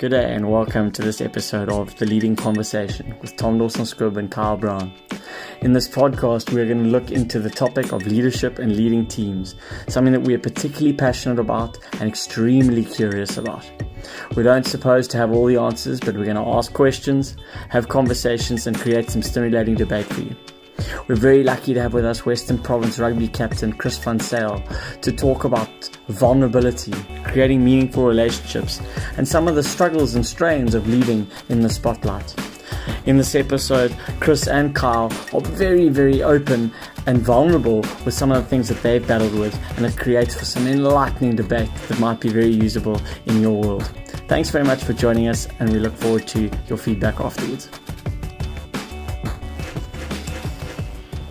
Good day and welcome to this episode of The Leading Conversation with Tom Dawson Squibb and Kyle Brown. In this podcast, we're going to look into the topic of leadership and leading teams, something that we are particularly passionate about and extremely curious about. We don't suppose to have all the answers, but we're going to ask questions, have conversations, and create some stimulating debate for you. We're very lucky to have with us Western Province rugby captain Chris Van Zyl to talk about vulnerability, creating meaningful relationships, and some of the struggles and strains of leading in the spotlight. In this episode, Chris and Kyle are very, very open and vulnerable with some of the things that they've battled with, and it creates for some enlightening debate that might be very usable in your world. Thanks very much for joining us, and we look forward to your feedback afterwards.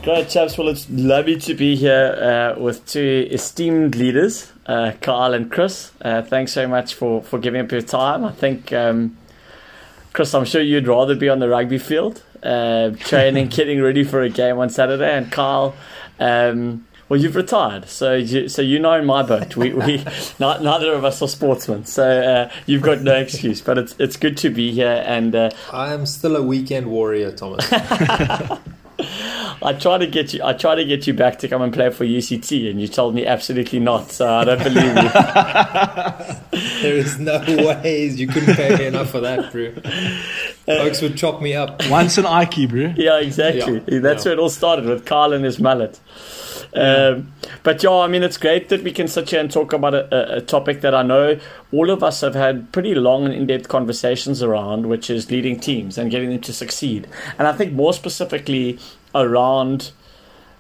Great, chaps. Well, it's lovely to be here uh, with two esteemed leaders, uh, Kyle and Chris. Uh, thanks so much for, for giving up your time. I think, um, Chris, I'm sure you'd rather be on the rugby field, uh, training, getting ready for a game on Saturday. And Kyle, um, well, you've retired, so you, so you know my boat. We, we not, neither of us are sportsmen, so uh, you've got no excuse. But it's it's good to be here, and uh, I am still a weekend warrior, Thomas. I try to get you. I try to get you back to come and play for UCT, and you told me absolutely not. So I don't believe you. there is no ways you couldn't pay me enough for that, bro. Folks would chop me up. Once an Ikey, bro. Yeah, exactly. Yeah. That's yeah. where it all started with Carl and his mallet. Um, but yeah, I mean, it's great that we can sit here and talk about a, a, topic that I know all of us have had pretty long and in depth conversations around, which is leading teams and getting them to succeed. And I think more specifically around,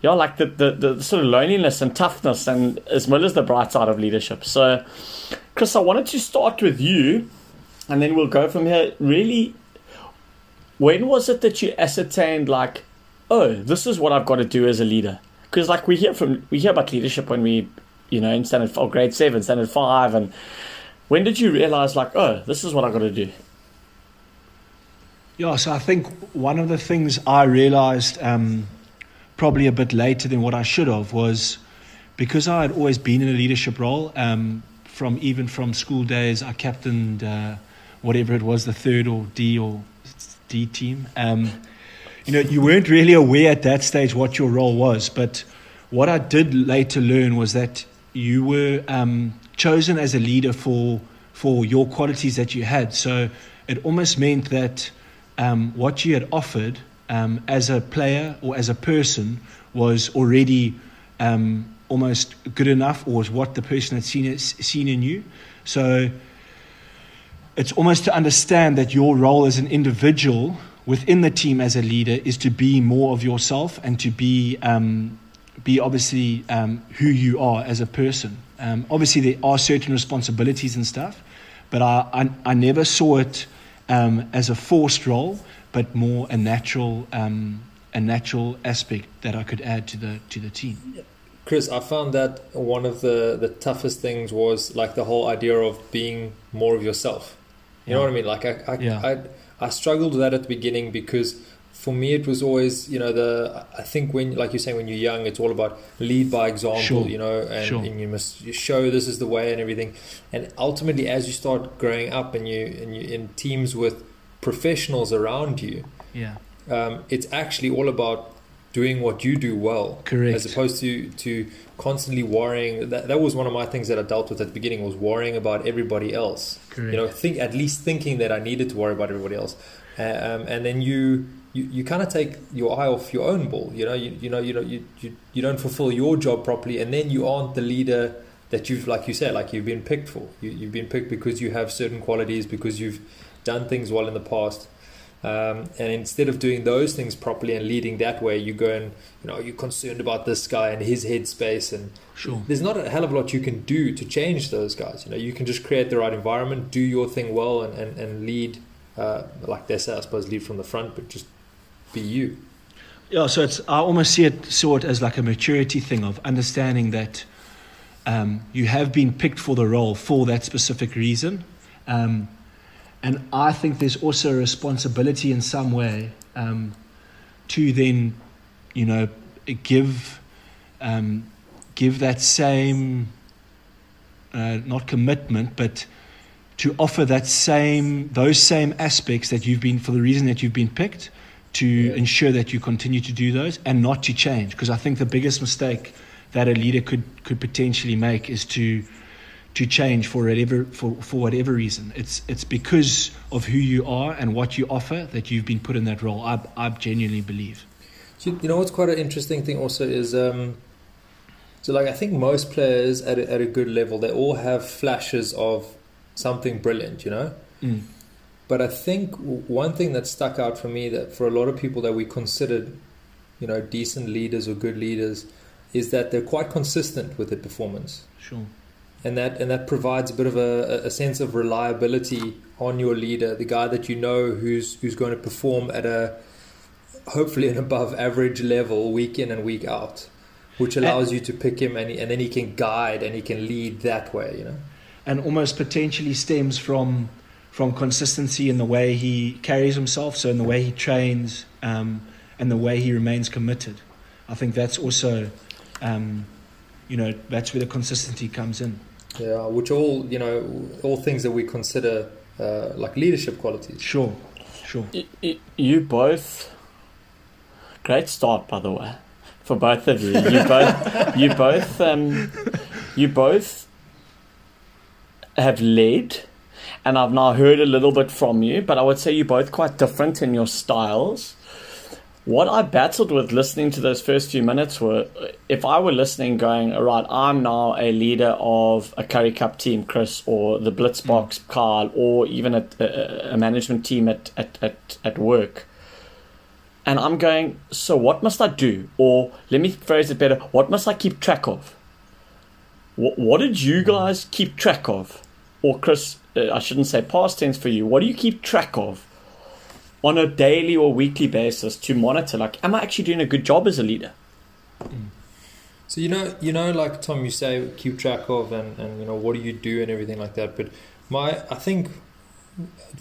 yeah, like the, the, the sort of loneliness and toughness, and as well as the bright side of leadership. So, Chris, I wanted to start with you, and then we'll go from here. Really, when was it that you ascertained, like, oh, this is what I've got to do as a leader? because like we hear from we hear about leadership when we you know in standard or grade seven standard five and when did you realize like oh this is what I've got to do yeah so i think one of the things i realized um, probably a bit later than what i should have was because i had always been in a leadership role um, from even from school days i captained uh, whatever it was the third or d or d team um, you know, you weren't really aware at that stage what your role was. But what I did later learn was that you were um, chosen as a leader for for your qualities that you had. So it almost meant that um, what you had offered um, as a player or as a person was already um, almost good enough, or was what the person had seen seen in you. So it's almost to understand that your role as an individual within the team as a leader is to be more of yourself and to be um, be obviously um, who you are as a person. Um, obviously, there are certain responsibilities and stuff, but I, I, I never saw it um, as a forced role, but more a natural um, a natural aspect that I could add to the to the team. Chris, I found that one of the, the toughest things was like the whole idea of being more of yourself. You yeah. know what I mean? Like I, I, yeah. I I struggled with that at the beginning because for me it was always you know the I think when like you're saying when you're young it's all about lead by example sure. you know and, sure. and, you must show this is the way and everything and ultimately as you start growing up and you and you in teams with professionals around you yeah um, it's actually all about doing what you do well correct as opposed to to constantly worrying that, that was one of my things that I dealt with at the beginning was worrying about everybody else correct. you know think at least thinking that I needed to worry about everybody else uh, um, and then you you, you kind of take your eye off your own ball you know you, you know you know you, you you don't fulfill your job properly and then you aren't the leader that you've like you said like you've been picked for you, you've been picked because you have certain qualities because you've done things well in the past um, and instead of doing those things properly and leading that way, you go and you know you're concerned about this guy and his headspace, and sure. there's not a hell of a lot you can do to change those guys. You know, you can just create the right environment, do your thing well, and and, and lead uh, like they say, I suppose, lead from the front, but just be you. Yeah, so it's I almost see it sort as like a maturity thing of understanding that um, you have been picked for the role for that specific reason. Um, and I think there's also a responsibility in some way um, to then, you know, give um, give that same uh, not commitment, but to offer that same those same aspects that you've been for the reason that you've been picked to yeah. ensure that you continue to do those and not to change because I think the biggest mistake that a leader could could potentially make is to to change for whatever for, for whatever reason. It's it's because of who you are and what you offer that you've been put in that role. I I genuinely believe. You know what's quite an interesting thing also is um, so like I think most players at a, at a good level they all have flashes of something brilliant, you know. Mm. But I think one thing that stuck out for me that for a lot of people that we considered, you know, decent leaders or good leaders, is that they're quite consistent with their performance. Sure. And that and that provides a bit of a, a sense of reliability on your leader, the guy that you know who's who's going to perform at a hopefully an above average level week in and week out, which allows and, you to pick him and, he, and then he can guide and he can lead that way, you know and almost potentially stems from from consistency in the way he carries himself, so in the way he trains um, and the way he remains committed. I think that's also, um, you know, that's where the consistency comes in. Yeah, which all you know, all things that we consider uh, like leadership qualities. Sure, sure. You, you both, great start by the way, for both of you. You both, you both, um, you both have led, and I've now heard a little bit from you, but I would say you're both quite different in your styles. What I battled with listening to those first few minutes were if I were listening, going, all right, I'm now a leader of a Currie Cup team, Chris, or the Blitzboks, mm. Carl, or even a, a, a management team at, at, at, at work and I'm going, so what must I do? Or let me phrase it better, what must I keep track of? What, what did you guys keep track of? or Chris, uh, Uh, I shouldn't say past tense for you. What do you keep track of on a daily or weekly basis to monitor? Like, am I actually doing a good job as a leader? So you know, you know, like Tom, you say keep track of, and, and you know, what do you do and everything like that. But my, I think,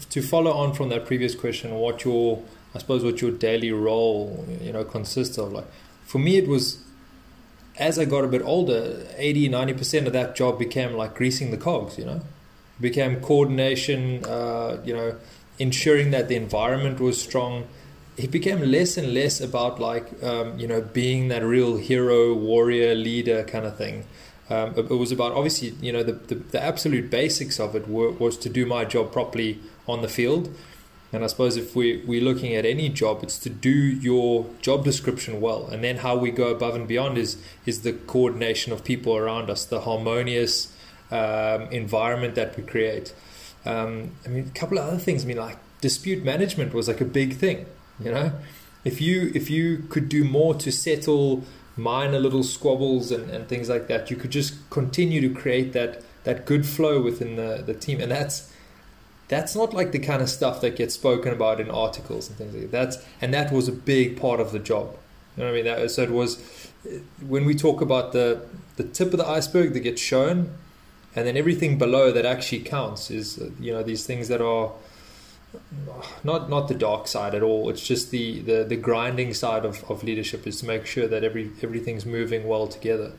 to follow on from that previous question, what your, I suppose, what your daily role, you know, consists of. Like, for me, it was as I got a bit older, 80, 90% of that job became like greasing the cogs, you know became coordination, uh, you know, ensuring that the environment was strong. It became less and less about like, um, you know, being that real hero, warrior, leader kind of thing. Um, it, it, was about obviously, you know, the, the, the absolute basics of it were, was to do my job properly on the field. And I suppose if we, we're looking at any job, it's to do your job description well. And then how we go above and beyond is, is the coordination of people around us, the harmonious, um, environment that we create. Um, I mean, a couple of other things. I mean, like dispute management was like a big thing. You know, if you if you could do more to settle minor little squabbles and, and things like that, you could just continue to create that that good flow within the, the team, and that's that's not like the kind of stuff that gets spoken about in articles and things like that. That's and that was a big part of the job. You know what I mean? That, so it was when we talk about the the tip of the iceberg that gets shown and then everything below that actually counts is uh, you know these things that are not not the dark side at all. It's just the the, the grinding side of, of leadership is to make sure that every everything's moving well together.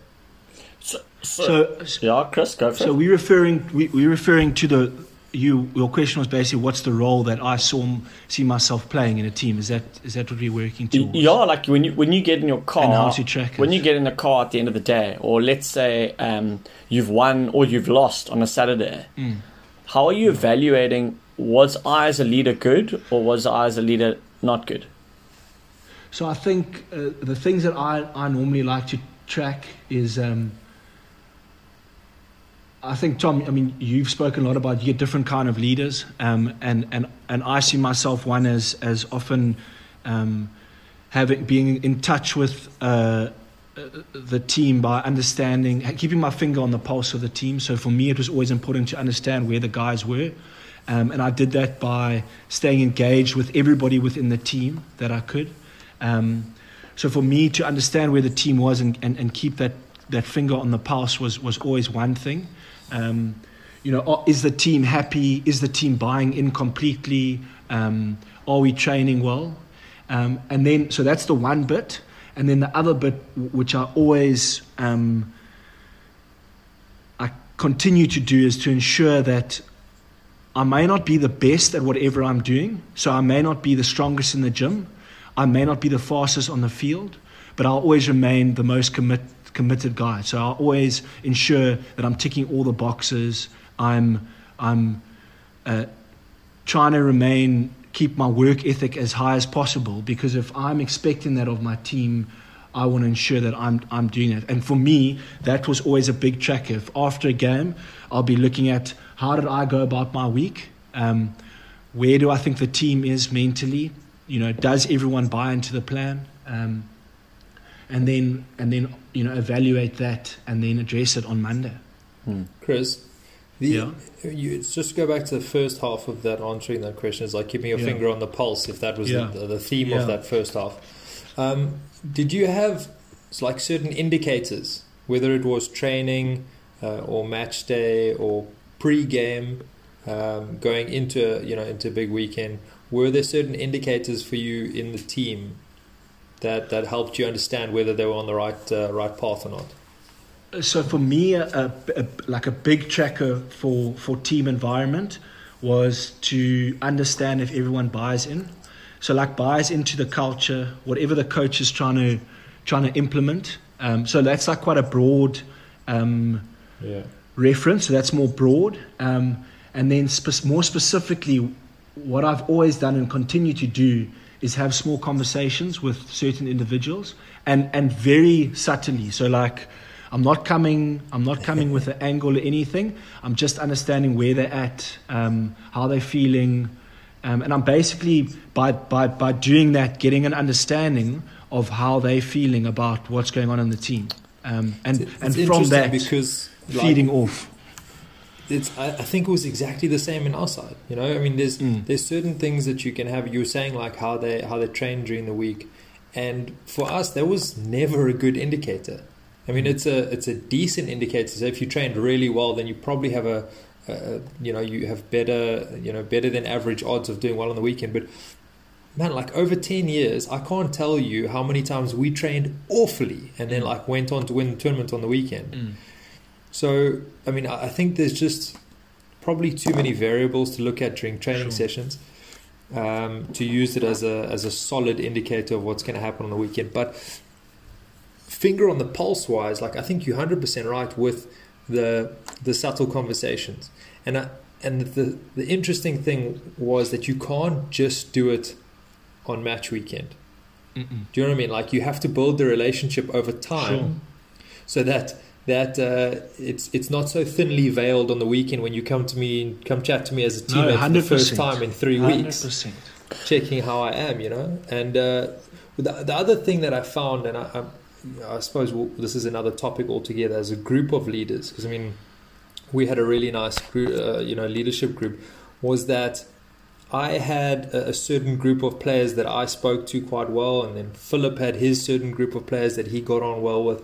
So, so, so yeah chris go for so we referring we, we referring to the you your question was basically what's the role that I saw see myself playing in a team? Is that is that what we're working towards? Yeah, like when you when you get in your car, and how to track when you get in the car at the end of the day, or let's say um, you've won or you've lost on a Saturday. Mm. How are you evaluating? Was I as a leader good, or was I as a leader not good? So I think uh, the things that I, I normally like to track is um, I think Tom. I mean, you've spoken a lot about you get different kind of leaders, um, and and and I see myself one as as often um, having being in touch with uh, the team by understanding, keeping my finger on the pulse of the team. So for me, it was always important to understand where the guys were, um, and I did that by staying engaged with everybody within the team that I could. Um, so for me to understand where the team was and, and, and keep that that finger on the pulse was was always one thing. Um, you know, is the team happy? Is the team buying in completely? Um, are we training well? Um, and then, so that's the one bit. And then the other bit, which I always um, I continue to do, is to ensure that I may not be the best at whatever I'm doing, so I may not be the strongest in the gym, I may not be the fastest on the field, but I'll always remain the most commit, committed guy. So I'll always ensure that I'm ticking all the boxes. I'm, I'm uh, trying to remain, keep my work ethic as high as possible because if I'm expecting that of my team, I want to ensure that I'm, I'm doing it. And for me, that was always a big check. If after a game, I'll be looking at how did I go about my week? Um, where do I think the team is mentally? You know, does everyone buy into the plan? Um, and then and then you know evaluate that and then address it on Monday. Hmm. Chris, the, yeah. You just go back to the first half of that answering that question is like keeping your yeah. finger on the pulse. If that was yeah. the, the, theme of that first half, um, did you have like certain indicators, whether it was training uh, or match day or pre-game, um, going into you know into a big weekend? Were there certain indicators for you in the team that that helped you understand whether they were on the right uh, right path or not? So for me, a, a, like a big tracker for for team environment was to understand if everyone buys in. So like buys into the culture, whatever the coach is trying to trying to implement. Um, so that's like quite a broad um, yeah. reference. So that's more broad. Um, and then spe- more specifically, what I've always done and continue to do is have small conversations with certain individuals and, and very subtly. So like I'm not coming I'm not coming with an angle or anything. I'm just understanding where they're at, um, how they're feeling. Um, and I'm basically by, by, by doing that getting an understanding of how they're feeling about what's going on in the team. Um, and it's, and from that because feeding like, off it's I, I, think it was exactly the same in our side. You know, I mean, there's mm. there's certain things that you can have. You were saying like how they how they train during the week, and for us, that was never a good indicator. I mean, it's a it's a decent indicator. So if you trained really well, then you probably have a, a you know you have better you know better than average odds of doing well on the weekend. But man, like over 10 years, I can't tell you how many times we trained awfully and then mm. like went on to win the tournament on the weekend. Mm. So, I mean, I think there's just probably too many variables to look at during training sure. sessions um, to use it as a as a solid indicator of what's going to happen on the weekend. But finger on the pulse wise, like I think you're hundred percent right with the the subtle conversations, and I, and the the interesting thing was that you can't just do it on match weekend. Mm-mm. Do you know what I mean? Like you have to build the relationship over time, sure. so that that uh, it's it's not so thinly veiled on the weekend when you come to me and come chat to me as a teammate no, for the first time in three weeks, 100%. checking how I am, you know. And uh, the, the other thing that I found, and I, I, I suppose we'll, this is another topic altogether, as a group of leaders, because I mean, we had a really nice group, uh, you know, leadership group, was that. I had a certain group of players that I spoke to quite well, and then Philip had his certain group of players that he got on well with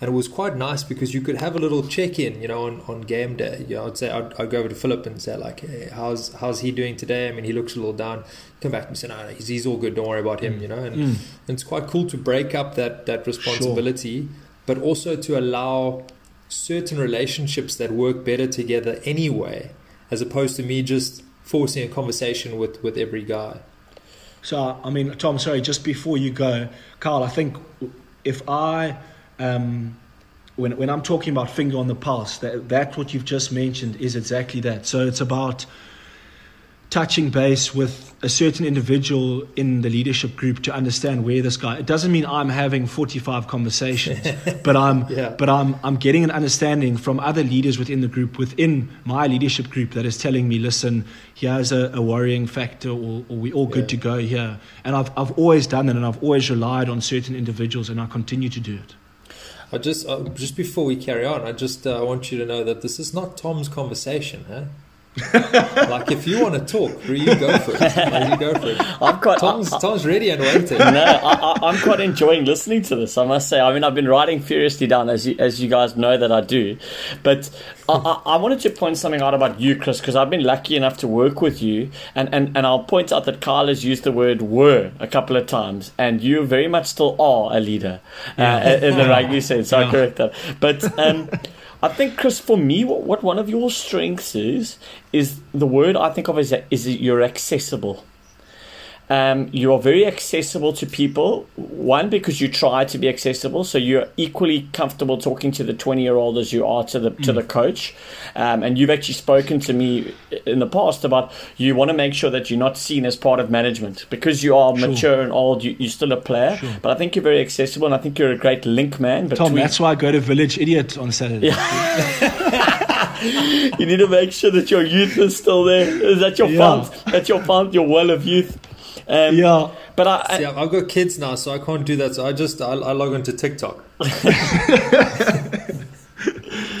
and it was quite nice because you could have a little check in, you know, on, on game day. You know, I'd say I'd, I'd, go over to Philip and say like, hey, how's how's he doing today? I mean, he looks a little down. Come back and say, no, no he's, he's all good. Don't worry about him. Mm. You know, and, mm. and, it's quite cool to break up that that responsibility, sure. but also to allow certain relationships that work better together anyway, as opposed to me just forcing a conversation with with every guy. So, I mean, Tom, sorry, just before you go, Carl, I think if I um, when, when I'm talking about finger on the pulse, that, that what you've just mentioned is exactly that. So it's about touching base with a certain individual in the leadership group to understand where this guy it doesn't mean I'm having 45 conversations but I'm yeah. but I'm I'm getting an understanding from other leaders within the group within my leadership group that is telling me listen here's a, a worrying factor or, or we all good yeah. to go here and I've I've always done that and I've always relied on certain individuals and I continue to do it I just uh, just before we carry on, I just uh, want you to know that this is not Tom's conversation, huh? Like if you want to talk, you go for it. Like, you go for it. I'm quite. Tom's, I, Tom's ready and waiting. No, I, am quite enjoying listening to this. I must say. I mean, I've been writing furiously down, as you as you guys know that I do. But I, I, I wanted to point something out about you, Chris, because I've been lucky enough to work with you, and, and and I'll point out that Carl has used the word "were" a couple of times, and you very much still are a leader uh, in the rugby sense. So I correct that. But um, I think, Chris, for me, what, what one of your strengths is, is the word I think of as is you're accessible. Um, you are very accessible to people. One, because you try to be accessible, so you're equally comfortable talking to the twenty-year-old as you are to the mm. to the mm. coach. Um, and you've actually spoken to me in the past about you want to make sure that you're not seen as part of management because you are sure. mature and old. You, are still a player, sure. but I think you're very accessible, and I think you're a great link man. Between... Tom, that's why I go to Village Idiot on Saturday. Yeah. you need to make sure that your youth is still there. Is that your yeah. That's your fund, your well of youth. Um, yeah. But I, I, See, I've got kids now, so I can't do that. So I just I, I log into TikTok.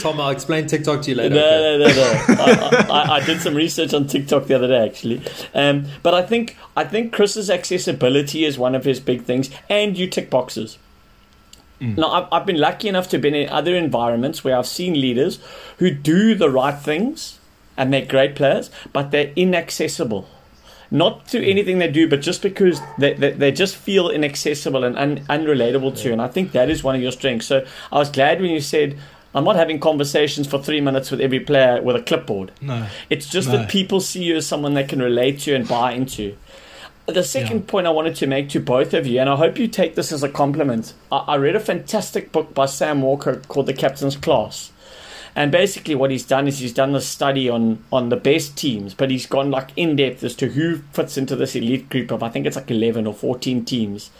Tom, I'll explain TikTok to you later. No, okay. no, no, no. I, I, I, did some research on TikTok the other day, actually. Um, but I think I think Chris's accessibility is one of his big things, and you tick boxes. Mm. Now, I've, I've been lucky enough to have been in other environments where I've seen leaders who do the right things and they're great players, but they're inaccessible not to anything they do, but just because they, they, they just feel inaccessible and un, unrelatable to you. And I think that is one of your strengths. So I was glad when you said, I'm not having conversations for three minutes with every player with a clipboard. No. It's just no. that people see you as someone they can relate to and buy into. The second yeah. point I wanted to make to both of you, and I hope you take this as a compliment. I, I read a fantastic book by Sam Walker called The Captain's Class. And basically, what he's done is he's done a study on on the best teams, but he's gone like in depth as to who fits into this elite group of I think it's like eleven or fourteen teams,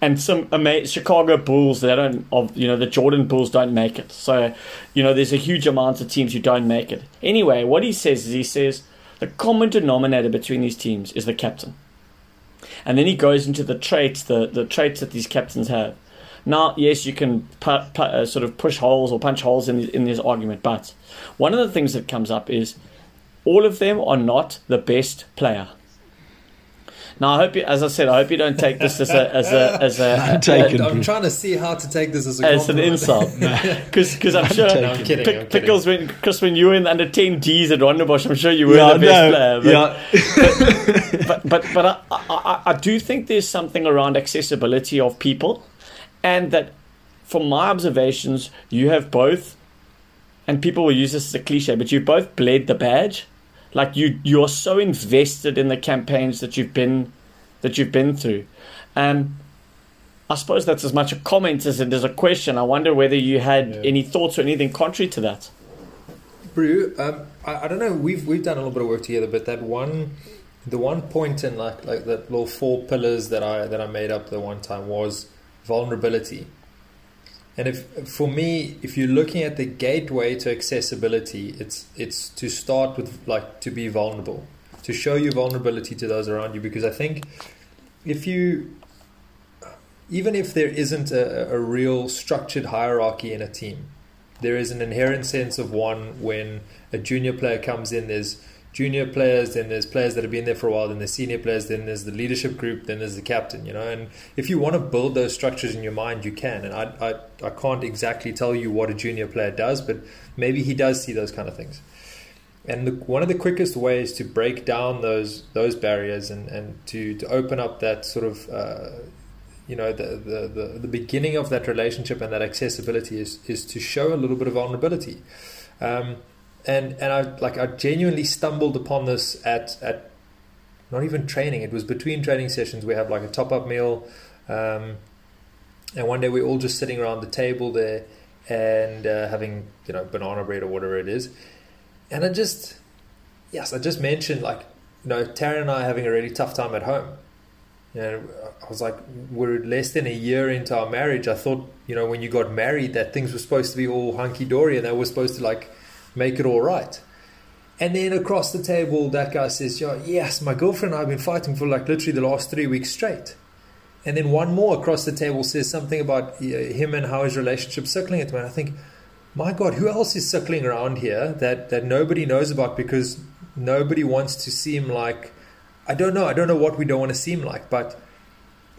and some ama- Chicago Bulls that don't of you know the Jordan Bulls don't make it. So you know there's a huge amount of teams who don't make it. Anyway, what he says is he says the common denominator between these teams is the captain, and then he goes into the traits the the traits that these captains have. Now, yes, you can pu- pu- uh, sort of push holes or punch holes in, in this argument, but one of the things that comes up is all of them are not the best player. Now, I hope you, as I said, I hope you don't take this as a as a as a. I'm, taking, I'm trying to see how to take this as a as an insult, because because I'm, I'm sure no, I'm kidding, Pick, Pickles when Chris when you were in under ten Ds at Rondebosch, I'm sure you were yeah, the best no, player. But, yeah. but but, but I, I, I do think there's something around accessibility of people and that from my observations, you have both, and people will use this as a cliche, but you've both bled the badge. Like you, you are so invested in the campaigns that you've been, that you've been through. Um, I suppose that's as much a comment as it is a question. I wonder whether you had yeah. any thoughts or anything contrary to that. Brew, um, I, I, don't know. We've we've done a little bit of work together, but that one, the one point in like like that little four pillars that I that I made up the one time was vulnerability. And if for me, if you're looking at the gateway to accessibility, it's it's to start with like to be vulnerable, to show your vulnerability to those around you. Because I think if you, even if there isn't a, a real structured hierarchy in a team, there is an inherent sense of one when a junior player comes in. There's junior players, then there's players that have been there for a while, then there's senior players, then there's the leadership group, then there's the captain, you know. And if you want to build those structures in your mind, you can. And I, I, I can't exactly tell you what a junior player does, but maybe he does see those kind of things. And the, one of the quickest ways to break down those those barriers and, and to, to open up that sort of uh, you know the, the, the, the beginning of that relationship and that accessibility is, is to show a little bit of vulnerability. Um, and and I like I genuinely stumbled upon this at at not even training. It was between training sessions. We have like a top up meal, um, and one day we are all just sitting around the table there and uh, having you know banana bread or whatever it is, and I just yes I just mentioned like you know Taryn and I are having a really tough time at home. You know, I was like, we're less than a year into our marriage. I thought, you know, when you got married, that things were supposed to be all hunky dory, and they were supposed to like make it all right. And then across the table, that guy says, yeah, Yes, my girlfriend and I have been fighting for like literally the last three weeks straight. And then one more across the table says something about uh, him and how his relationship circling at me. And I think, my God, who else is circling around here that, that nobody knows about because nobody wants to seem like, I don't know, I don't know what we don't want to seem like. But,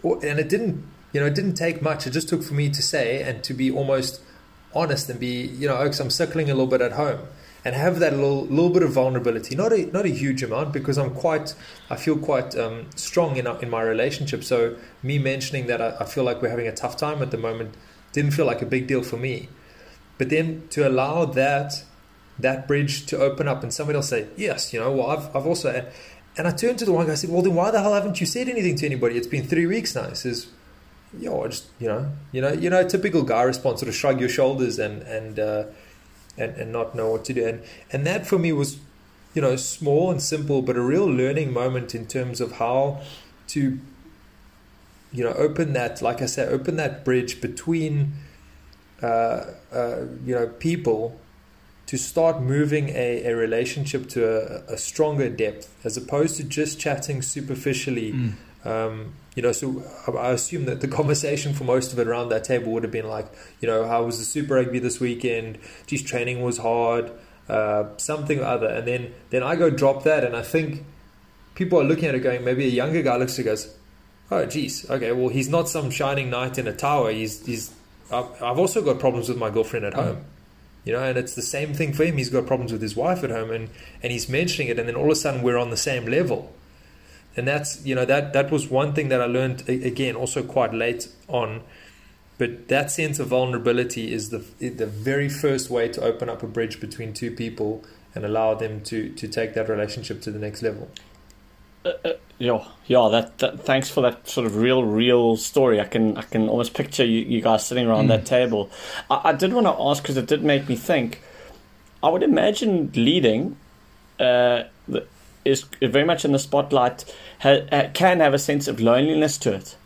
and it didn't, you know, it didn't take much. It just took for me to say and to be almost honest and be, you know, Oaks, I'm circling a little bit at home and have that little little bit of vulnerability. Not a not a huge amount because I'm quite, I feel quite um, strong in in my relationship. So me mentioning that I, I, feel like we're having a tough time at the moment didn't feel like a big deal for me. but then to allow that that bridge to open up and somebody else say, yes, you know, well, I've, I've also, and I turned to the one guy said, well, then why the hell haven't you said anything to anybody? It's been three weeks now. He says, I just, you know, you know, you know, typical guy response, sort of shrug your shoulders and, and, uh, and, and not know what to do. And, and that for me was, you know, small and simple, but a real learning moment in terms of how to, you know, open that, like I said, open that bridge between, uh, uh, you know, people to start moving a, a relationship to a, a, stronger depth as opposed to just chatting superficially. Mm. Um, you know, so I assume that the conversation for most of it around that table would have been like, you know, how was the Super Rugby this weekend? Geez, training was hard, uh, something or other. And then, then I go drop that, and I think people are looking at it going, maybe a younger guy looks it goes, oh, geez, okay, well, he's not some shining knight in a tower. He's, he's I've also got problems with my girlfriend at home. You know, and it's the same thing for him. He's got problems with his wife at home, and and he's mentioning it, and then all of a sudden we're on the same level. And that's you know that that was one thing that I learned again, also quite late on. But that sense of vulnerability is the the very first way to open up a bridge between two people and allow them to to take that relationship to the next level. Uh, uh, yeah, yeah. That, that, thanks for that sort of real, real story. I can I can almost picture you, you guys sitting around mm. that table. I, I, did want to ask because it did make me think. I would imagine leading uh, is very much in the spotlight. Ha, can have a sense of loneliness to it.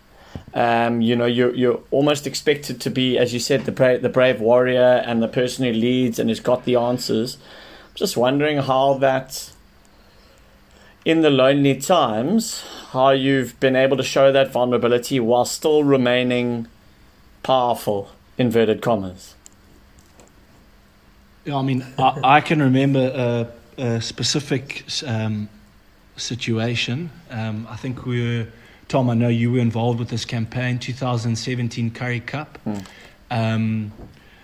Um, you know, you're you're almost expected to be, as you said, the brave, the brave warrior and the person who leads and has got the answers. I'm Just wondering how that in the lonely times, how you've been able to show that vulnerability while still remaining powerful, inverted commas. Yeah, I mean, I, I can remember a, specific um, situation. Um, I think we were, Tom, I know you were involved with this campaign, 2017 Currie Cup. Mm. Um,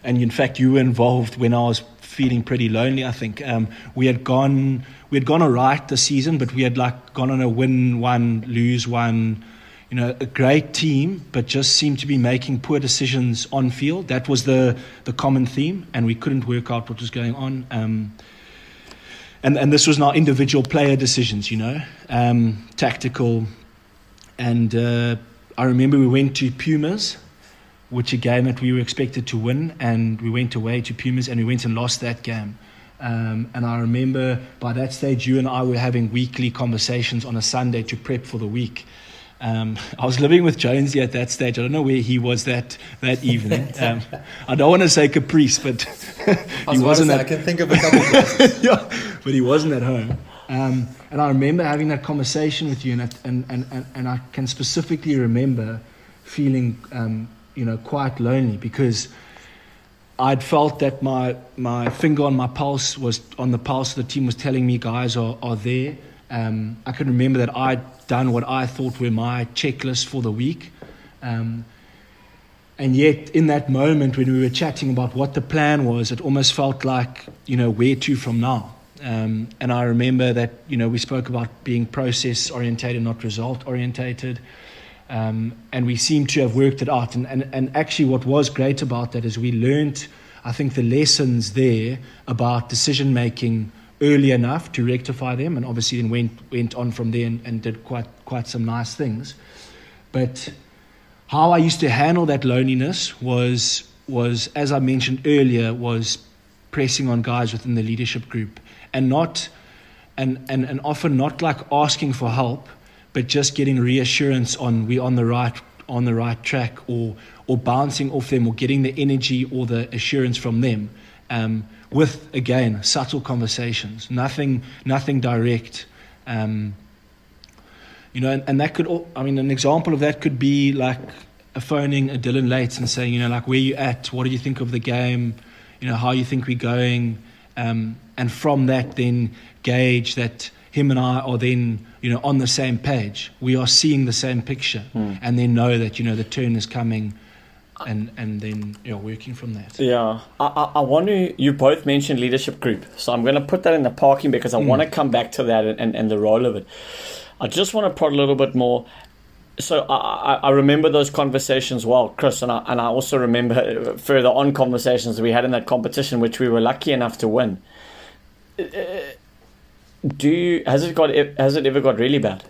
and in fact, you were involved when I was feeling pretty lonely. I think um, we had gone we had gone all right this season, but we had like gone on a win one, lose one. You know, a great team, but just seemed to be making poor decisions on field. That was the the common theme, and we couldn't work out what was going on. Um, and and this was not individual player decisions, you know, um, tactical. And uh, I remember we went to Pumas which a game that we were expected to win, and we went away to Pumas and we went and lost that game. Um, and I remember by that stage, you and I were having weekly conversations on a Sunday to prep for the week. Um, I was living with Jonesy at that stage. I don't know where he was that that evening. Um, I don't want to say Caprice, but he wasn't. Say, at, I can think of a couple. yeah, but he wasn't at home. Um, and I remember having that conversation with you, and and and, and I can specifically remember feeling um, you know, quite lonely because I'd felt that my, my finger on my pulse was on the pulse of the team was telling me guys are, are there. Um, I can remember that I'd done what I thought were my checklists for the week. Um, and yet, in that moment when we were chatting about what the plan was, it almost felt like, you know, where to from now? Um, and I remember that, you know, we spoke about being process orientated, not result orientated. Um, and we seem to have worked it out. And, and, and actually, what was great about that is we learned, I think, the lessons there about decision making early enough to rectify them, and obviously then went, went on from there and, and did quite, quite some nice things. But how I used to handle that loneliness was, was, as I mentioned earlier, was pressing on guys within the leadership group and not, and, and, and often not like asking for help but just getting reassurance on we're on the right on the right track or or bouncing off them or getting the energy or the assurance from them um, with again subtle conversations nothing nothing direct um, you know and, and that could all, I mean an example of that could be like a phoning a Dylan Leyds and saying you know like where you at? What do you think of the game? You know how you think we're going? Um, and from that then gauge that him and I are then you know, on the same page. We are seeing the same picture, mm. and then know that you know the turn is coming, and and then you know working from that. Yeah, I, I, I want to. You both mentioned leadership group, so I'm going to put that in the parking because I mm. want to come back to that and, and, and the role of it. I just want to prod a little bit more. so I, I remember those conversations well, Chris, and I, and I also remember further on conversations we had in that competition, which we were lucky enough to win. Do you, has it got has it ever got really bad?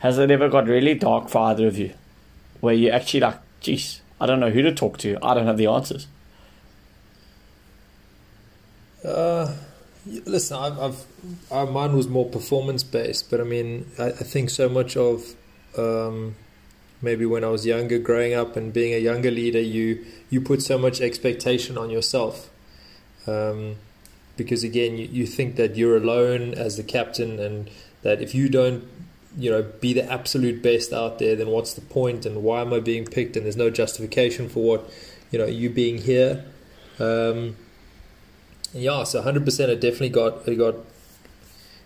Has it ever got really dark for either of you, where you actually like, geez, I don't know who to talk to. I don't have the answers. Uh, listen, I've, I've uh, mine was more performance based, but I mean, I, I think so much of um, maybe when I was younger, growing up and being a younger leader, you you put so much expectation on yourself. Um, because again, you, you think that you're alone as the captain, and that if you don't, you know, be the absolute best out there, then what's the point? And why am I being picked? And there's no justification for what, you know, you being here. Um, yeah, so 100%, it definitely got it got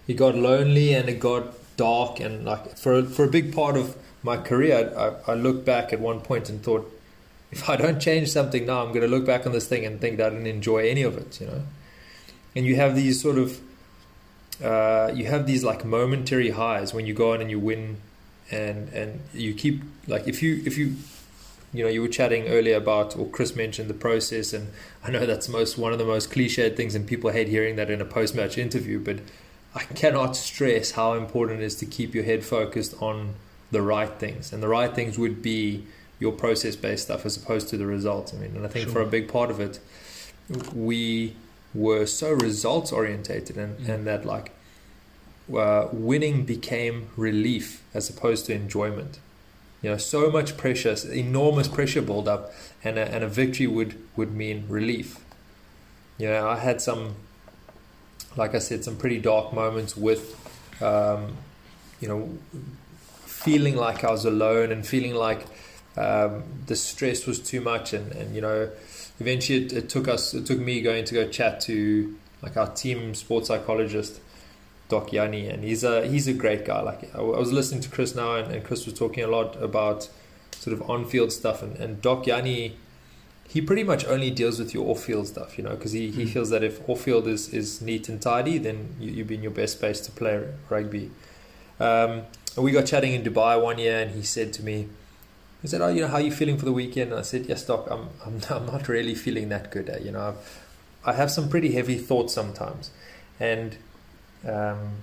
it got lonely and it got dark and like for for a big part of my career, I, I looked back at one point and thought, if I don't change something now, I'm going to look back on this thing and think that I didn't enjoy any of it, you know. And you have these sort of, uh, you have these like momentary highs when you go on and you win, and and you keep like if you if you, you know, you were chatting earlier about or Chris mentioned the process, and I know that's most one of the most cliched things, and people hate hearing that in a post match interview, but I cannot stress how important it is to keep your head focused on the right things, and the right things would be your process based stuff as opposed to the results. I mean, and I think sure. for a big part of it, we were so results orientated, and, mm. and that like uh, winning became relief as opposed to enjoyment. You know, so much pressure, enormous pressure build up, and a, and a victory would would mean relief. You know, I had some like I said, some pretty dark moments with, um, you know, feeling like I was alone and feeling like um, the stress was too much. And, and you know, eventually it, it, took us, it took me going to go chat to like our team sports psychologist, Doc Yanni, and he's a he's a great guy. Like I was listening to Chris now, and, and Chris was talking a lot about sort of on-field stuff, and, and Doc Yanni he pretty much only deals with your off-field stuff, you know, because he, he mm. feels that if off-field is, is neat and tidy, then you, you'll be in your best space to play rugby. Um, we got chatting in Dubai one year, and he said to me, he said, "Oh, you know, how are you feeling for the weekend?" And I said, "Yes, doc, I'm I'm, I'm not really feeling that good. Eh? You know, I've, I have some pretty heavy thoughts sometimes, and um,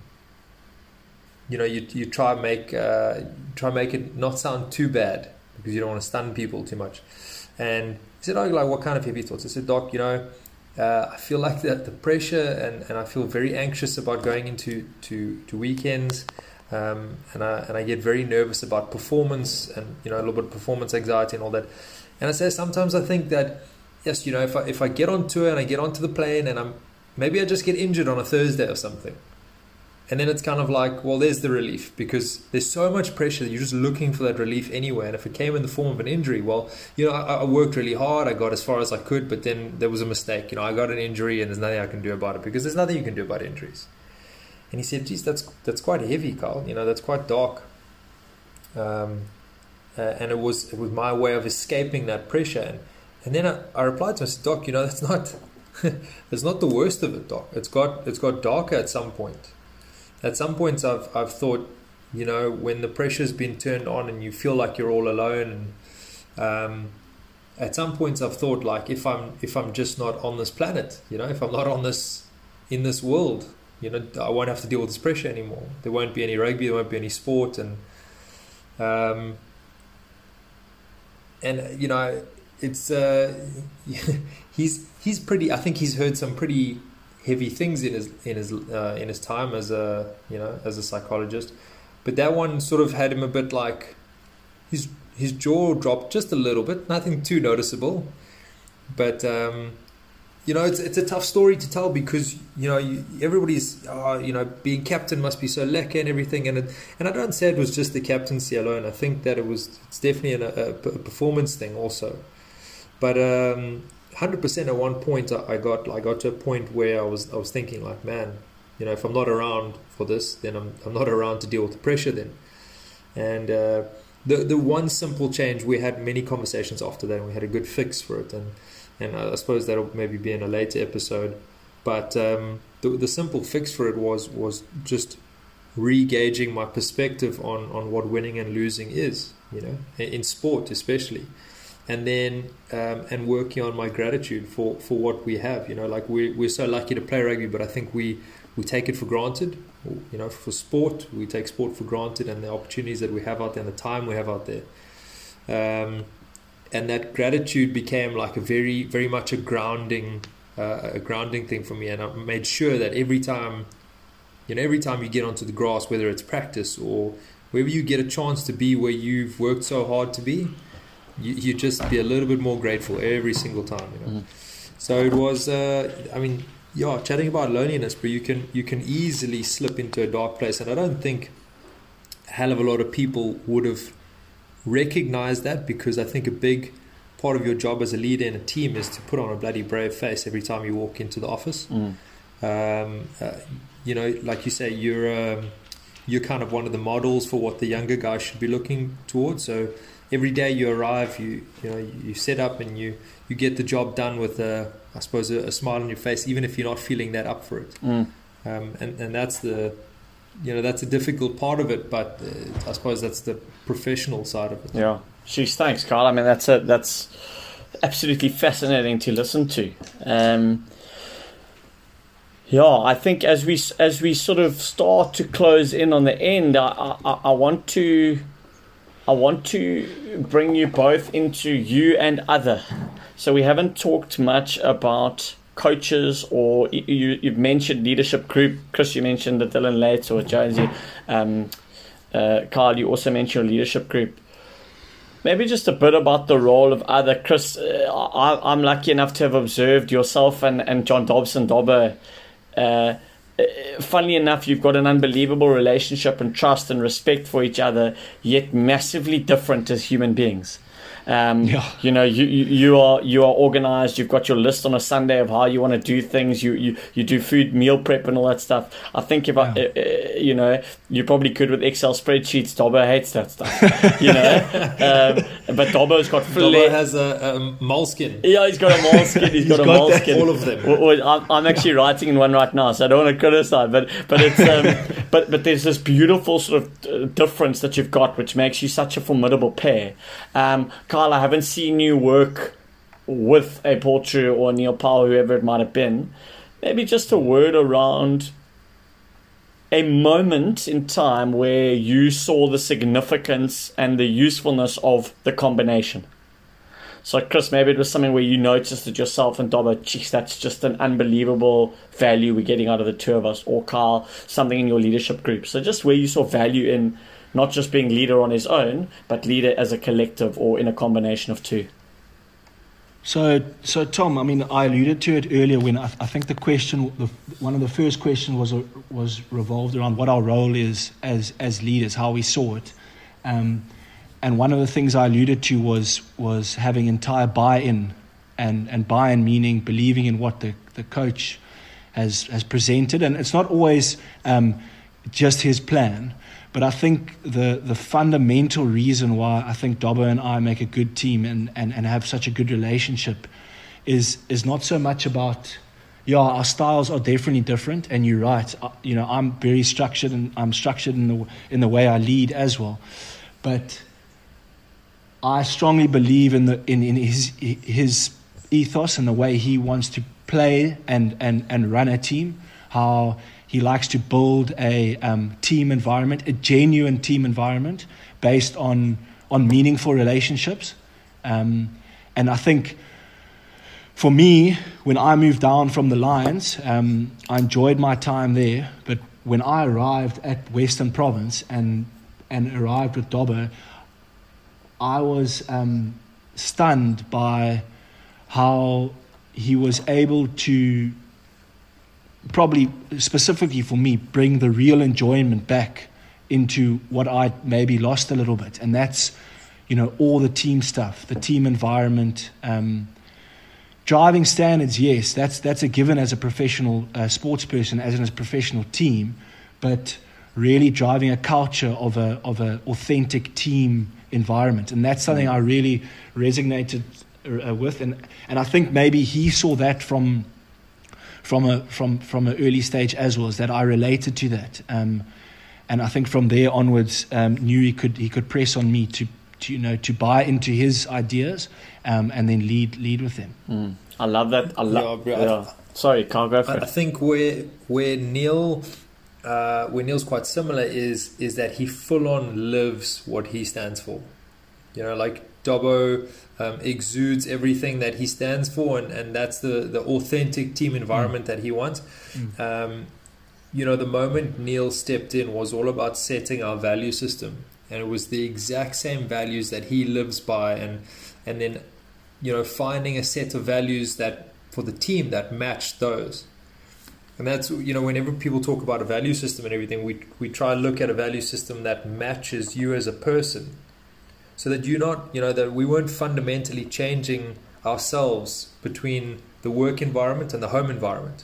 you know, you you try make uh, try make it not sound too bad because you don't want to stun people too much, and he said, "Oh, like what kind of heavy thoughts?" I said, "Doc, you know, uh, I feel like that the pressure and, and I feel very anxious about going into to, to weekends, um, and I and I get very nervous about performance and you know a little bit of performance anxiety and all that." And I say sometimes I think that yes, you know, if I if I get on tour and I get onto the plane and I'm maybe I just get injured on a Thursday or something and then it's kind of like, well, there's the relief because there's so much pressure that you're just looking for that relief anyway. And if it came in the form of an injury, well, you know, I, I, worked really hard. I got as far as I could, but then there was a mistake. You know, I got an injury and there's nothing I can do about it because there's nothing you can do about injuries. And he said, geez, that's, that's quite heavy, Carl. You know, that's quite dark. Um, uh, and it was, it was my way of escaping that pressure. And, and then I, I replied to him, I said, Doc, you know, that's not, it's not the worst of it, Doc. It's got, it's got darker at some point at some points I've I've thought, you know, when the pressure's been turned on and you feel like you're all alone, and um, at some points I've thought like if I'm if I'm just not on this planet, you know, if I'm not on this in this world, you know, I won't have to deal with this pressure anymore. There won't be any rugby, there won't be any sport, and um, and you know, it's uh, he's he's pretty. I think he's heard some pretty heavy things in his in his uh, in his time as a you know as a psychologist, but that one sort of had him a bit like his his jaw dropped just a little bit, nothing too noticeable, but um, you know it's it's a tough story to tell because you know you, everybody's oh, you know being captain must be so lekker and everything, and it, and I don't say it was just the captaincy alone. I think that it was it's definitely an, a, a performance thing also, but. Um, hundred percent at one point I got I got to a point where I was I was thinking like man you know if I'm not around for this then I'm I'm not around to deal with the pressure then and uh, the the one simple change we had many conversations after that and we had a good fix for it and and I suppose that'll maybe be in a later episode but um, the the simple fix for it was was just re-gauging my perspective on on what winning and losing is. You know, in sport especially and then um, and working on my gratitude for, for what we have. You know, like we we're so lucky to play rugby, but I think we we take it for granted. You know, for sport, we take sport for granted, and the opportunities that we have out there, and the time we have out there. Um, and that gratitude became like a very very much a grounding uh, a grounding thing for me, and I made sure that every time. You know, every time you get onto the grass, whether it's practice or wherever you get a chance to be where you've worked so hard to be, you, you just be a little bit more grateful every single time. You know. Mm. So it was. Uh, I mean, yeah, chatting about loneliness, but you can you can easily slip into a dark place, and I don't think a hell of a lot of people would have recognized that because I think a big part of your job as a leader in a team is to put on a bloody brave face every time you walk into the office. Mm. Um, uh, you know, like you say, you're um, you're kind of one of the models for what the younger guys should be looking towards. So every day you arrive, you you know you set up and you you get the job done with a I suppose a, a smile on your face, even if you're not feeling that up for it. Mm. Um, and and that's the you know that's a difficult part of it, but uh, I suppose that's the professional side of it. Yeah, she's thanks, Kyle. I mean that's a, that's absolutely fascinating to listen to. Um, yeah, I think as we as we sort of start to close in on the end, I, I, I want to I want to bring you both into you and other. So we haven't talked much about coaches or you, you've mentioned leadership group. Chris, you mentioned the Dillyn Leyds or Jonesy. Um, uh, Kyle, you also mentioned leadership group. Maybe just a bit about the role of other. Chris, uh, I, am lucky enough to have observed yourself and, and John Dobson Dobbo. Uh, uh, funnily enough, you've got an unbelievable relationship and trust and respect for each other, yet massively different as human beings. Um, yeah. You know, you, you, you are you are organized. You've got your list on a Sunday of how you want to do things. You, you you do food meal prep and all that stuff. I think if yeah. I, uh, uh, you know, you're probably good with Excel spreadsheets. Dobbo hates that stuff. you know, um, but Dobbo's got Dobbo has a, a Moleskine. Yeah, he's got a Moleskine. he's, he's got, got a Moleskine. All of them. I'm, I'm actually writing in one right now, so I don't want to criticize. But but it's um, but but there's this beautiful sort of uh, difference that you've got, which makes you such a formidable pair. Um, I haven't seen you work with a Porter or Neil Powell, whoever it might have been. Maybe just a word around a moment in time where you saw the significance and the usefulness of the combination. So, Chris, maybe it was something where you noticed it yourself and Dobbo, geez, that's just an unbelievable value we're getting out of the two of us. Or Kyle, something in your leadership group. So, just where you saw value in not just being leader on his own, but leader as a collective or in a combination of two. So, so Tom, I mean, I alluded to it earlier when I, I think the question, the, one of the first questions was was revolved around what our role is as as leaders, how we saw it, um, and one of the things I alluded to was was having entire buy-in, and and buy-in meaning believing in what the the coach has has presented, and it's not always um, just his plan, but I think the, the fundamental reason why I think Dobbo and I make a good team and, and, and have such a good relationship is, is not so much about, yeah, our styles are definitely different. And you're right. I, you know, I'm very structured and I'm structured in the, in the way I lead as well. But I strongly believe in, the, in, in his, his ethos and the way he wants to play and, and, and run a team, how he likes to build a um, team environment, a genuine team environment based on, on meaningful relationships. Um, and I think for me, when I moved down from the Lions, um, I enjoyed my time there. But when I arrived at Western Province and, and arrived with Dobbo, I was um, stunned by how he was able to probably specifically for me, bring the real enjoyment back into what I maybe lost a little bit. And that's, you know, all the team stuff, the team environment. Um, driving standards, yes, that's, that's a given as a professional uh, sports person, as in a professional team. But really driving a culture of a of an authentic team environment, and that's something I really resonated uh, with, and and I think maybe he saw that from from a from from an early stage as well, is that I related to that. Um, and I think from there onwards, um, knew he could he could press on me to, to you know to buy into his ideas, um, and then lead lead with them. Mm. I love that. I love. Yeah, yeah. Sorry, can't go for I, it. I think where where Neil uh, where Neil's quite similar is is that he full on lives what he stands for. You know, like Dobbo um, exudes everything that he stands for, and, and that's the, the authentic team environment mm. that he wants. Mm. Um, you know, the moment Neil stepped in was all about setting our value system, and it was the exact same values that he lives by, and and then you know finding a set of values that for the team that matched those. And that's you know whenever people talk about a value system and everything, we we try to look at a value system that matches you as a person so that you're not, you know, that we weren't fundamentally changing ourselves between the work environment and the home environment.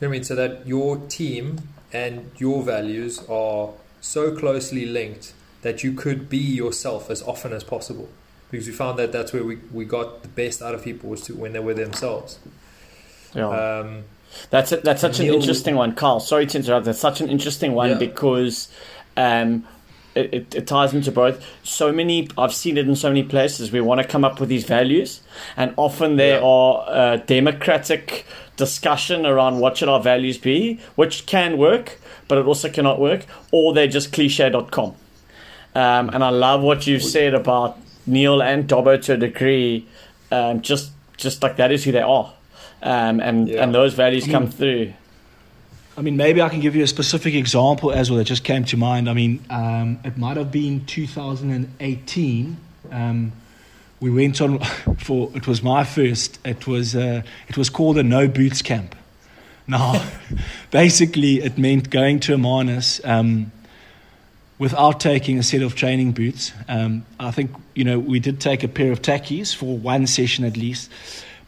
You know what I mean? So that your team and your values are so closely linked that you could be yourself as often as possible. Because we found that that's where we, we got the best out of people was to when they were themselves. Yeah. Um, that's a, that's such an interesting one, Kyle. Sorry to interrupt. That's such an interesting one yeah. because um, it, it, it, ties into both. So many, I've seen it in so many places. We want to come up with these values, and often there yeah. are uh, democratic discussion around what should our values be, which can work, but it also cannot work, or they're just cliche.com. Um, and I love what you've said about Neil and Dobbo to a degree. Um, just, just like that is who they are, um, and yeah. and those values come through. I mean, maybe I can give you a specific example as well that just came to mind. I mean, um, it might have been 2018. Um, we went on for it was my first. It was uh, it was called a no boots camp. Now, basically, it meant going to Hermanus um, without taking a set of training boots. Um, I think you know we did take a pair of tackies for one session at least.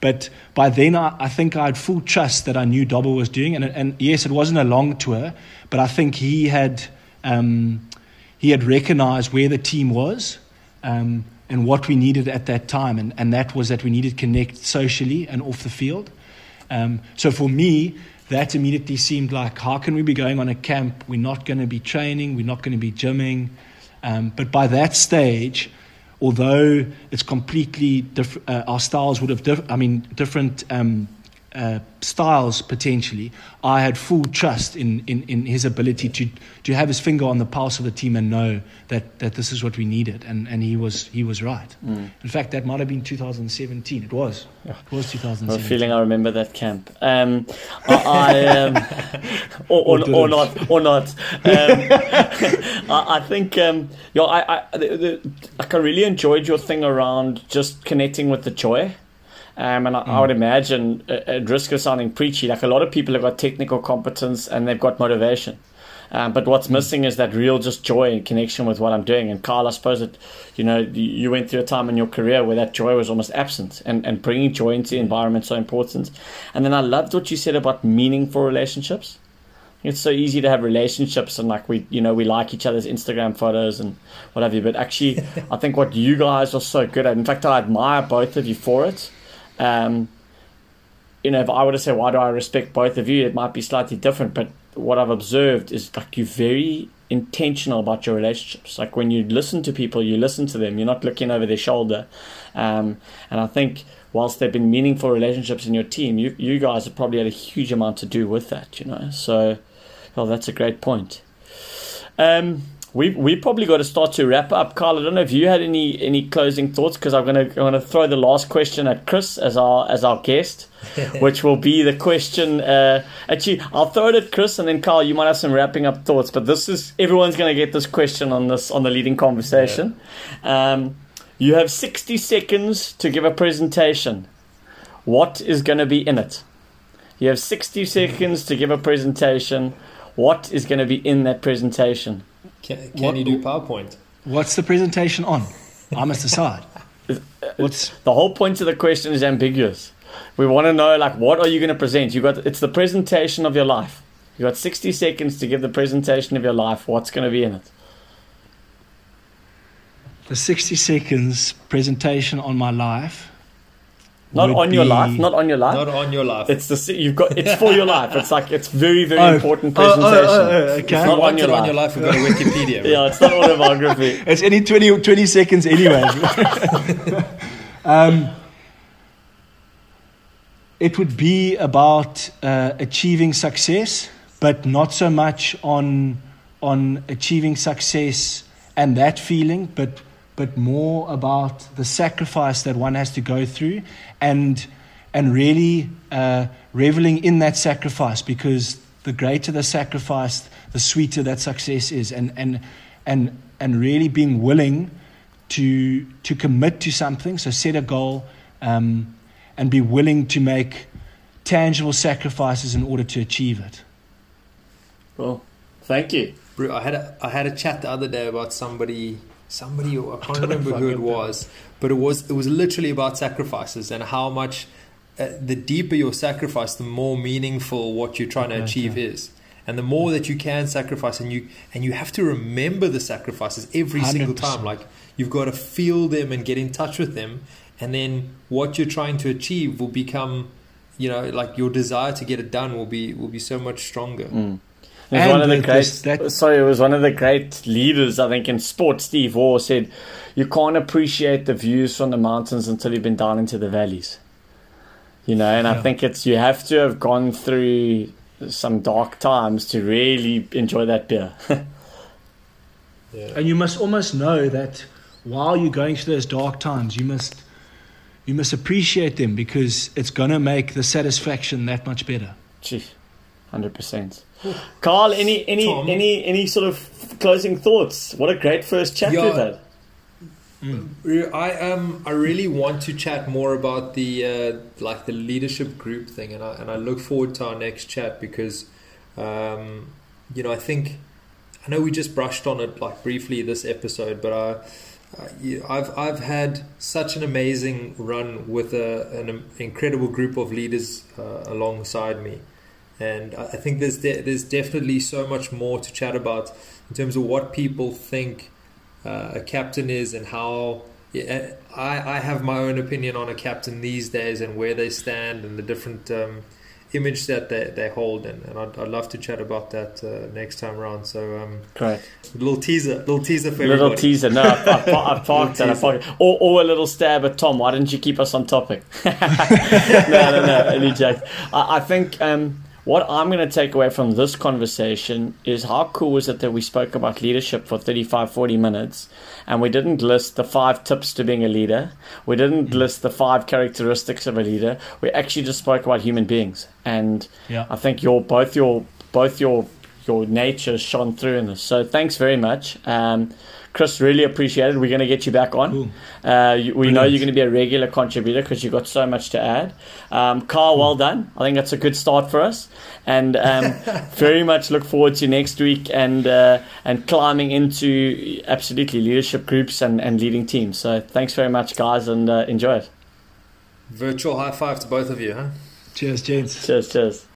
But by then, I, I, think I had full trust that I knew Dobbo was doing. And, and yes, it wasn't a long tour, but I think he had, um, he had recognized where the team was um, and what we needed at that time. And, and that was that we needed to connect socially and off the field. Um, so for me, that immediately seemed like, how can we be going on a camp? We're not going to be training, we're not going to be gymming. Um, but by that stage, although it's completely different, uh, our styles would have, diff- I mean, different um, uh, styles potentially, I had full trust in, in, in his ability to, to have his finger on the pulse of the team and know that, that this is what we needed. And, and he, was, he was right. Mm. In fact, that might have been 2017. It was. It was 2017. I'm feeling I remember that camp. Um, I, I um, or, or, or, not, or not. Um, I, I, think, um, you know, I, I, the, the, like I really enjoyed your thing around just connecting with the joy. Um, and I, mm. I, would imagine, uh, at risk of sounding preachy, like a lot of people have got technical competence and they've got motivation. Um, but what's mm. missing is that real just joy and connection with what I'm doing. And Kyle, I suppose that you know you went through a time in your career where that joy was almost absent, and, and bringing joy into the environment so important. And then I loved what you said about meaningful relationships. It's so easy to have relationships and like we you know we like each other's Instagram photos and whatever. But actually, I think what you guys are so good at. In fact, I admire both of you for it um, you know, if I were to say, why do I respect both of you, it might be slightly different. But what I've observed is like you're very intentional about your relationships. Like when you listen to people, you listen to them. You're not looking over their shoulder. Um, and I think whilst there've been meaningful relationships in your team, you you guys have probably had a huge amount to do with that. You know, so well, that's a great point. Um, we we probably got to start to wrap up. Kyle, I don't know if you had any any closing thoughts because I'm gonna I'm gonna throw the last question at Chris as our as our guest, which will be the question. Uh, actually, I'll throw it at Chris and then Kyle. You might have some wrapping up thoughts, but this is everyone's gonna get this question on this on the leading conversation. Yeah. Um, you have 60 seconds to give a presentation. What is going to be in it? You have 60 seconds to give a presentation. What is going to be in that presentation? Can, can what, you do PowerPoint? What's the presentation on? I must decide. What's the whole point of the question is ambiguous. We want to know like what are you going to present? You got it's the presentation of your life. You got 60 seconds to give the presentation of your life. What's going to be in it? The 60 seconds presentation on my life Not on your life. Not on your life. Not on your life. it's the you've got. It's for your life. It's like it's very very Oh. important Oh, oh, oh, presentation. oh, okay. It's not on your on life. your life, we've got a Wikipedia. Yeah, it's not autobiography. It's only 20, 20 seconds anyway. um, it would be about uh, achieving success, but not so much on on achieving success and that feeling, but but more about the sacrifice that one has to go through, and and really uh, reveling in that sacrifice because the greater the sacrifice, the sweeter that success is, and and and and really being willing to to commit to something. So set a goal, um, and be willing to make tangible sacrifices in order to achieve it. Well, thank you. I had a, I had a chat the other day about somebody somebody I can't remember who it was, but it was it was literally about sacrifices and how much uh, the deeper your sacrifice, the more meaningful what you're trying to Okay. achieve is. And the more that you can sacrifice, and you and you have to remember the sacrifices every single 100%. time. Like you've got to feel them and get in touch with them, and then what you're trying to achieve will become, you know, like your desire to get it done will be will be so much stronger. Mm. It was And one of the great. that- sorry, it was one of the great leaders. I think in sport, Steve Waugh said, "You can't appreciate the views from the mountains until you've been down into the valleys." You know, and I think it's you have to have gone through some dark times to really enjoy that beer. Yeah. And you must almost know that while you're going through those dark times, you must you must appreciate them because it's going to make the satisfaction that much better. Gee, hundred percent. Kyle, any any Tom? any any sort of closing thoughts? What a great first chat Yeah. we've had. Re- I um I really want to chat more about the uh, like the leadership group thing, and I and I look forward to our next chat because, um, you know, I think I know we just brushed on it like briefly this episode, but I. Uh, you- I've I've had such an amazing run with a, an incredible group of leaders uh, alongside me, and I I think there's de- there's definitely so much more to chat about in terms of what people think uh, a captain is and how yeah, I, I have my own opinion on a captain these days and where they stand and the different um, image that they, they hold and, and I'd, I'd love to chat about that uh, next time around so um, Great. little teaser little teaser for little everybody teaser. No, I've, I've, I've parked. I've parked. Or, or a little stab at Tom. Why didn't you keep us on topic? no, no, no. Any joke. I, I think um, what I'm going to take away from this conversation is how cool was it that we spoke about leadership for 35, 40 minutes and we didn't list the five tips to being a leader. We didn't list the five characteristics of a leader. We actually just spoke about human beings. And Yeah. I think your both your both your your nature shone through in this. So thanks very much, um, Chris. Really appreciate it. We're going to get you back on. Cool. Uh, you, we know you're going to be a regular contributor because you've got so much to add. Um, Kyle, well done. I think that's a good start for us, and um, very much look forward to next week and uh, and climbing into absolutely leadership groups and, and leading teams. So thanks very much, guys, and uh, enjoy it. virtual high five to both of you huh Cheers, gents. Cheers, cheers.